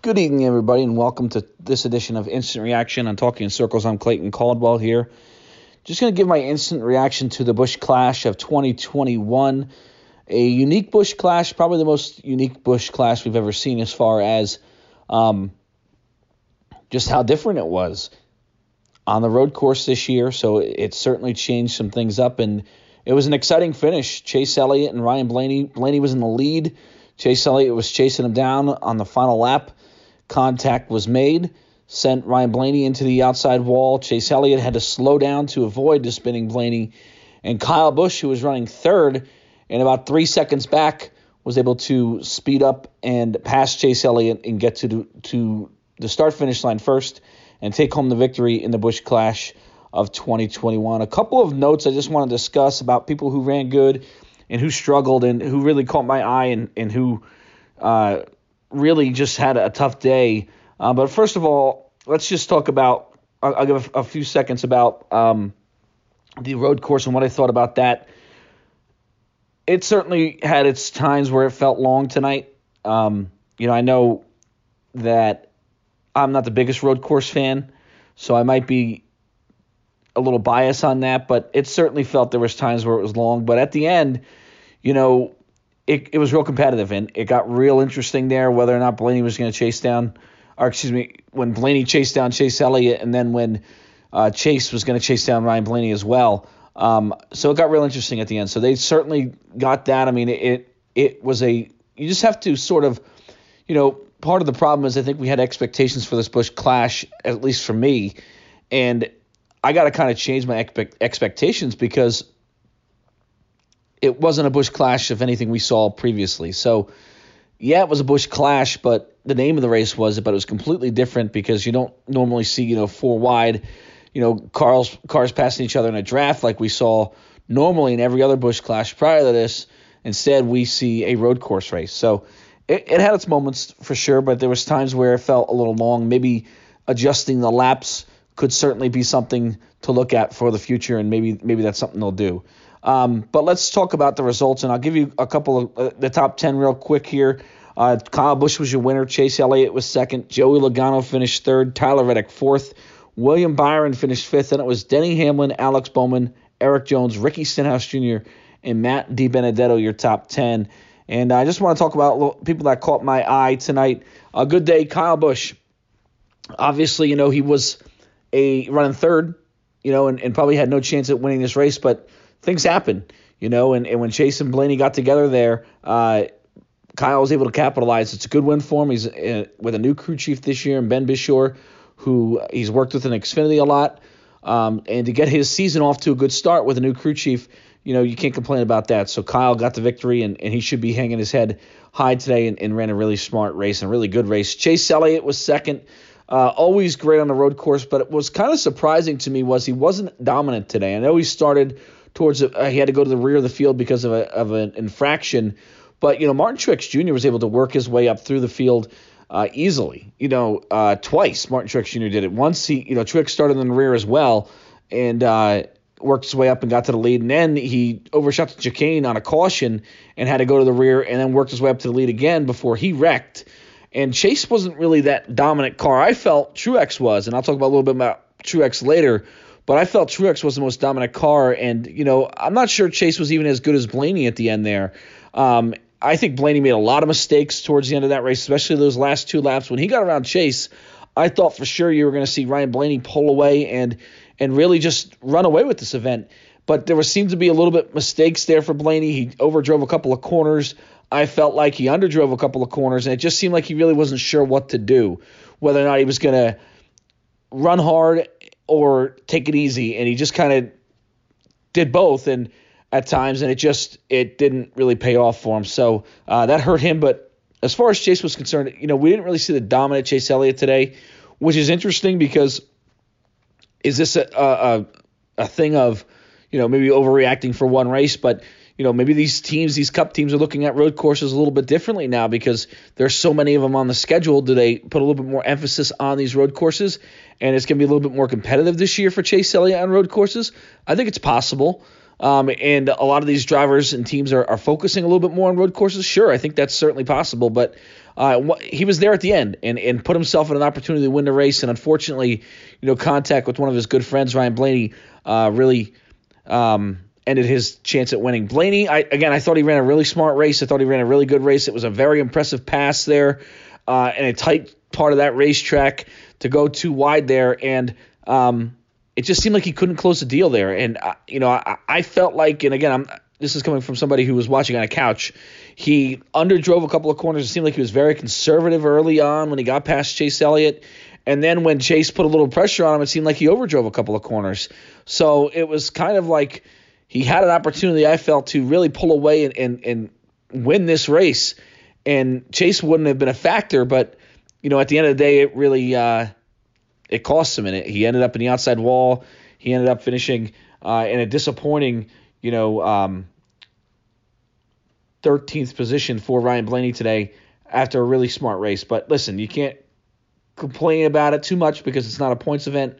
Good evening, everybody, and welcome to this edition of Instant Reaction on Talking in Circles. I'm Clayton Caldwell here. Just going to give my instant reaction to the Busch Clash of 2021. A unique Busch Clash, probably the most unique Busch Clash we've ever seen as far as um, just how different it was on the road course this year. So it certainly changed some things up, and it was an exciting finish. Chase Elliott and Ryan Blaney. Blaney was in the lead. Chase Elliott was chasing him down on the final lap. Contact was made, sent Ryan Blaney into the outside wall. Chase Elliott had to slow down to avoid the spinning Blaney. And Kyle Busch, who was running third and about three seconds back, was able to speed up and pass Chase Elliott and get to, to the start finish line first and take home the victory in the Busch Clash of 2021. A couple of notes I just want to discuss about people who ran good and who struggled and who really caught my eye and, and who uh, really just had a tough day. Uh, but first of all, let's just talk about, I'll, I'll give a, a, few seconds about um, the road course and what I thought about that. It certainly had its times where it felt long tonight. Um, you know, I know that I'm not the biggest road course fan, so I might be a little bias on that, but it certainly felt there was times where it was long. But at the end, you know, it, it was real competitive and it got real interesting there whether or not Blaney was going to chase down, or excuse me, when Blaney chased down Chase Elliott and then when uh, Chase was going to chase down Ryan Blaney as well. Um, so it got real interesting at the end. So they certainly got that. I mean, it, it it was a you just have to sort of, you know, part of the problem is I think we had expectations for this Busch Clash, at least for me, and I got to kind of change my expect, expectations because it wasn't a Busch Clash of anything we saw previously. So, yeah, it was a Busch Clash, but the name of the race was it, but it was completely different because you don't normally see, you know, four wide, you know, cars cars passing each other in a draft like we saw normally in every other Busch Clash prior to this. Instead, we see a road course race. So it, it had its moments for sure, but there was times where it felt a little long. Maybe adjusting the laps could certainly be something to look at for the future, and maybe maybe that's something they'll do. Um, but let's talk about the results, and I'll give you a couple of uh, the top 10 real quick here. Uh, Kyle Busch was your winner. Chase Elliott was second. Joey Logano finished third. Tyler Reddick fourth. William Byron finished fifth. And it was Denny Hamlin, Alex Bowman, Erik Jones, Ricky Stenhouse Jr., and Matt DiBenedetto, your top 10. And I just want to talk about people that caught my eye tonight. A good day, Kyle Busch. Obviously, you know, he was a running third, you know, and, and probably had no chance at winning this race, but things happen, you know. And, and when Chase and Blaney got together there, uh, Kyle was able to capitalize. It's a good win for him. He's uh, with a new crew chief this year, and Ben Beshore, who he's worked with in Xfinity a lot. Um, and to get his season off to a good start with a new crew chief, you know, you can't complain about that. So Kyle got the victory, and, and he should be hanging his head high today and, and ran a really smart race and a really good race. Chase Elliott was second. Uh, always great on the road course, but it was kind of surprising to me was he wasn't dominant today. I know he started towards uh, he had to go to the rear of the field because of a, of an infraction, but you know Martin Truex Jr. was able to work his way up through the field uh, easily. You know, uh, twice Martin Truex Jr. did it. Once he you know Truex started in the rear as well and uh, worked his way up and got to the lead, and then he overshot the chicane on a caution and had to go to the rear, and then worked his way up to the lead again before he wrecked. And Chase wasn't really that dominant car. I felt Truex was, and I'll talk about a little bit about Truex later. But I felt Truex was the most dominant car, and you know I'm not sure Chase was even as good as Blaney at the end there. Um, I think Blaney made a lot of mistakes towards the end of that race, especially those last two laps when he got around Chase. I thought for sure you were going to see Ryan Blaney pull away and and really just run away with this event. But there was seemed to be a little bit mistakes there for Blaney. He overdrove a couple of corners. I felt like he underdrove a couple of corners, and it just seemed like he really wasn't sure what to do, whether or not he was going to run hard or take it easy, and he just kind of did both, and at times, and it just it didn't really pay off for him. So uh, that hurt him. But as far as Chase was concerned, you know, we didn't really see the dominant Chase Elliott today, which is interesting because is this a a, a thing of you know maybe overreacting for one race, but you know, maybe these teams, these cup teams are looking at road courses a little bit differently now because there's so many of them on the schedule. Do they put a little bit more emphasis on these road courses? And it's going to be a little bit more competitive this year for Chase Elliott on road courses? I think it's possible. Um, and a lot of these drivers and teams are, are focusing a little bit more on road courses. Sure, I think that's certainly possible, but uh, he was there at the end and, and put himself in an opportunity to win the race. And unfortunately, you know, contact with one of his good friends, Ryan Blaney, uh, really um, ended his chance at winning. Blaney, I, again, I thought he ran a really smart race. I thought he ran a really good race. It was a very impressive pass there uh, and a tight part of that racetrack to go too wide there. And um, it just seemed like he couldn't close the deal there. And uh, you know, I, I, felt like, and again, I'm this is coming from somebody who was watching on a couch. He underdrove a couple of corners. It seemed like he was very conservative early on when he got past Chase Elliott. And then when Chase put a little pressure on him, it seemed like he overdrove a couple of corners. So it was kind of like he had an opportunity, I felt, to really pull away and, and, and win this race. And Chase wouldn't have been a factor, but you know, at the end of the day, it really uh, it cost him. And it, he ended up in the outside wall. He ended up finishing uh, in a disappointing, you know, um, 13th position for Ryan Blaney today after a really smart race. But listen, you can't complain about it too much because it's not a points event.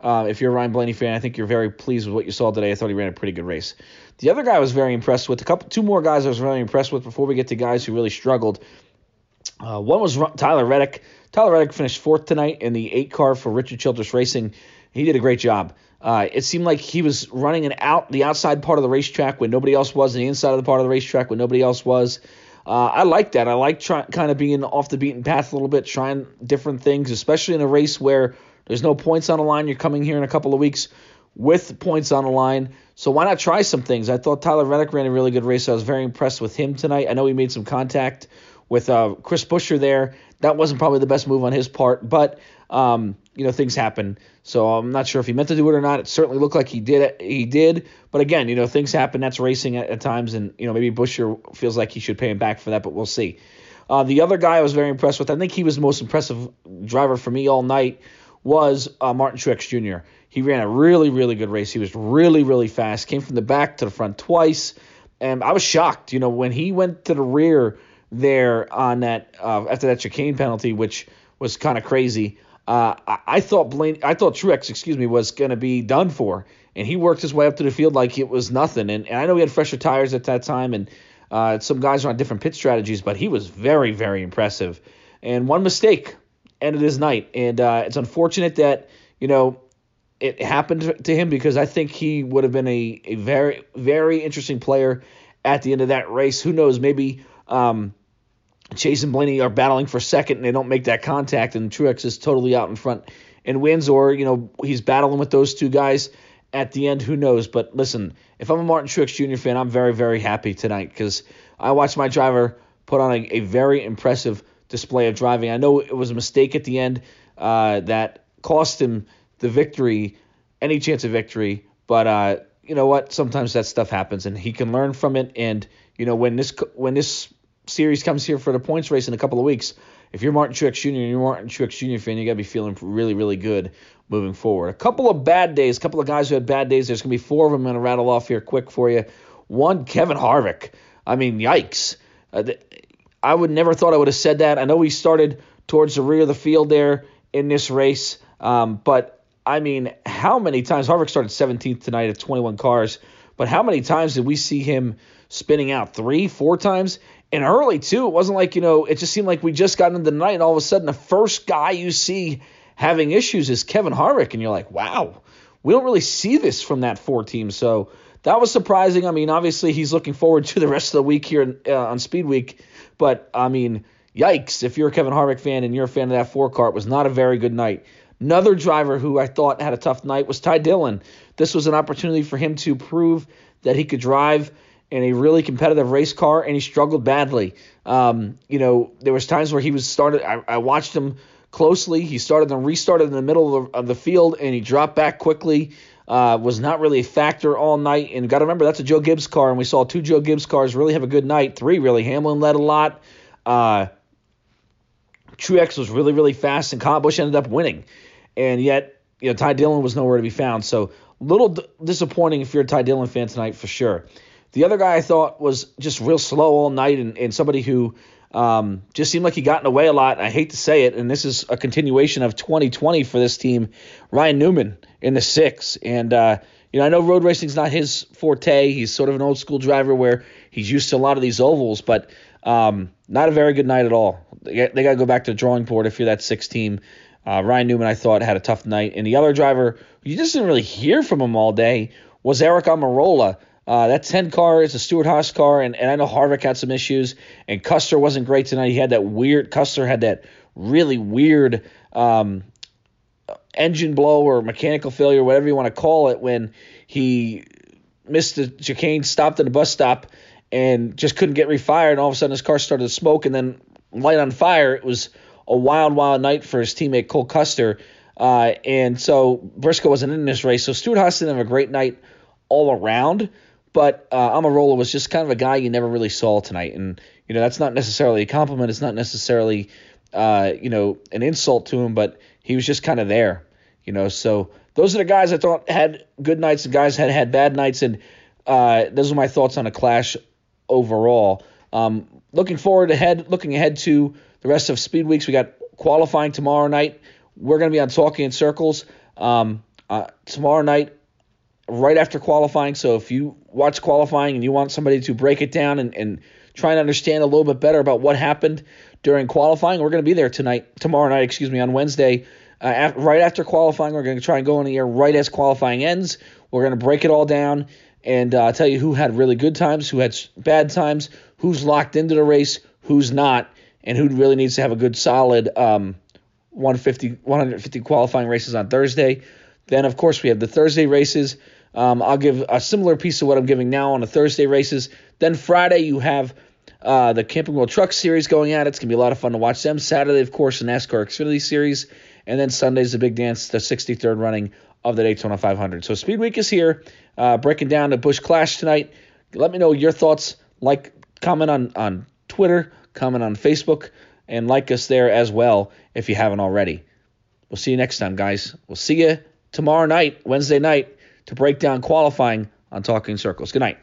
Uh, if you're a Ryan Blaney fan, I think you're very pleased with what you saw today. I thought he ran a pretty good race. The other guy I was very impressed with, a couple, two more guys I was really impressed with before we get to guys who really struggled. Uh, one was Tyler Reddick. Tyler Reddick finished fourth tonight in the eight car for Richard Childress Racing. He did a great job. Uh, it seemed like he was running an out the outside part of the racetrack when nobody else was, and the inside of the part of the racetrack when nobody else was. Uh, I like that. I like try, kind of being off the beaten path a little bit, trying different things, especially in a race where there's no points on the line. You're coming here in a couple of weeks with points on the line. So why not try some things? I thought Tyler Reddick ran a really good race. I was very impressed with him tonight. I know he made some contact with uh, Chris Buescher there. That wasn't probably the best move on his part, but um, you know things happen. So I'm not sure if he meant to do it or not. It certainly looked like he did. He did, but again, you know things happen. That's racing at, at times, and you know maybe Buescher feels like he should pay him back for that, but we'll see. Uh, the other guy I was very impressed with, I think he was the most impressive driver for me all night, was uh, Martin Truex Jr. He ran a really, really good race. He was really, really fast. Came from the back to the front twice, and I was shocked. You know when he went to the rear there on that uh, after that chicane penalty, which was kind of crazy. Uh, I, I, thought Blaine, I thought Truex, excuse me, was going to be done for, and he worked his way up to the field like it was nothing. And, and I know he had fresher tires at that time, and uh, some guys are on different pit strategies, but he was very, very impressive. And one mistake ended it is night, and uh, it's unfortunate that you know it happened to him because I think he would have been a, a very, very interesting player at the end of that race. Who knows? Maybe um, Chase and Blaney are battling for second and they don't make that contact, and Truex is totally out in front and wins, or you know he's battling with those two guys at the end. Who knows? But listen, if I'm a Martin Truex Jr. fan, I'm very very happy tonight because I watched my driver put on a, a, very impressive display of driving. I know it was a mistake at the end uh, that cost him the victory, any chance of victory, but. Uh, you know what? Sometimes that stuff happens, and he can learn from it. And you know when this when this series comes here for the points race in a couple of weeks, if you're Martin Truex Jr. and you're Martin Truex Jr. fan, you got to be feeling really, really good moving forward. A couple of bad days, a couple of guys who had bad days. There's going to be four of them. I'm going to rattle off here quick for you. One, Kevin Harvick. I mean, yikes. Uh, I would never thought I would have said that. I know he started towards the rear of the field there in this race, um, but I mean, how many times Harvick started 17th tonight at 21 cars, but how many times did we see him spinning out? Three, four times? and early too. It wasn't like you know. It just seemed like we just got into the night, and all of a sudden, the first guy you see having issues is Kevin Harvick, and you're like, wow, we don't really see this from that four team. So that was surprising. I mean, obviously, he's looking forward to the rest of the week here uh, on Speed Week, but I mean, yikes! If you're a Kevin Harvick fan and you're a fan of that four car, it was not a very good night. Another driver who I thought had a tough night was Ty Dillon. This was an opportunity for him to prove that he could drive in a really competitive race car, and he struggled badly. Um, you know, there was times where he was started. I, I watched him closely. He started and restarted in the middle of the, of the field, and he dropped back quickly. Uh, was not really a factor all night. And got to remember, that's a Joe Gibbs car, and we saw two Joe Gibbs cars really have a good night. Three, really. Hamlin led a lot. Uh, Truex was really, really fast, and Kyle Busch ended up winning. And yet, you know, Ty Dillon was nowhere to be found. So, little d- disappointing if you're a Ty Dillon fan tonight for sure. The other guy I thought was just real slow all night and, and somebody who um, just seemed like he got in the way a lot. I hate to say it, and this is a continuation of 2020 for this team. Ryan Newman in the six, and uh, you know, I know road racing is not his forte. He's sort of an old school driver where he's used to a lot of these ovals, but um, not a very good night at all. They got, they got to go back to the drawing board if you're that six team. Uh, Ryan Newman, I thought, had a tough night. And the other driver, you just didn't really hear from him all day, was Aric Almirola. Uh, that 10 car is a Stewart-Haas car, and, and I know Harvick had some issues, and Custer wasn't great tonight. He had that weird, Custer had that really weird um, engine blow or mechanical failure, whatever you want to call it, when he missed the chicane, stopped at a bus stop, and just couldn't get refired. And all of a sudden, his car started to smoke and then light on fire. It was a wild, wild night for his teammate Cole Custer. Uh, and so Briscoe wasn't in this race. So Stewart-Haas didn't have a great night all around. But uh, Almirola was just kind of a guy you never really saw tonight. And, you know, that's not necessarily a compliment. It's not necessarily, uh, you know, an insult to him, but he was just kind of there, you know. So those are the guys I thought had good nights and guys had had bad nights. And uh, those are my thoughts on a clash overall. Um, looking forward ahead, looking ahead to the rest of Speed Weeks, we got qualifying tomorrow night. We're going to be on Talking in Circles um, uh, tomorrow night, right after qualifying. So if you watch qualifying and you want somebody to break it down and, and try and understand a little bit better about what happened during qualifying, we're going to be there tonight, tomorrow night, excuse me, on Wednesday. Uh, after, right after qualifying, we're going to try and go on the air right as qualifying ends. We're going to break it all down and uh, tell you who had really good times, who had bad times, who's locked into the race, who's not, and who really needs to have a good solid um, 150, 150 qualifying races on Thursday. Then, of course, we have the Thursday races. Um, I'll give a similar piece of what I'm giving now on the Thursday races. Then Friday, you have uh, the Camping World Truck Series going at. It. It's going to be a lot of fun to watch them. Saturday, of course, the NASCAR Xfinity Series. And then Sunday's the big dance, the 63rd running of the Daytona 500. So Speed Week is here, uh, breaking down the Busch Clash tonight. Let me know your thoughts. Like, comment on, on Twitter, comment on Facebook, and like us there as well if you haven't already. We'll see you next time, guys. We'll see you tomorrow night, Wednesday night, to break down qualifying on Talking Circles. Good night.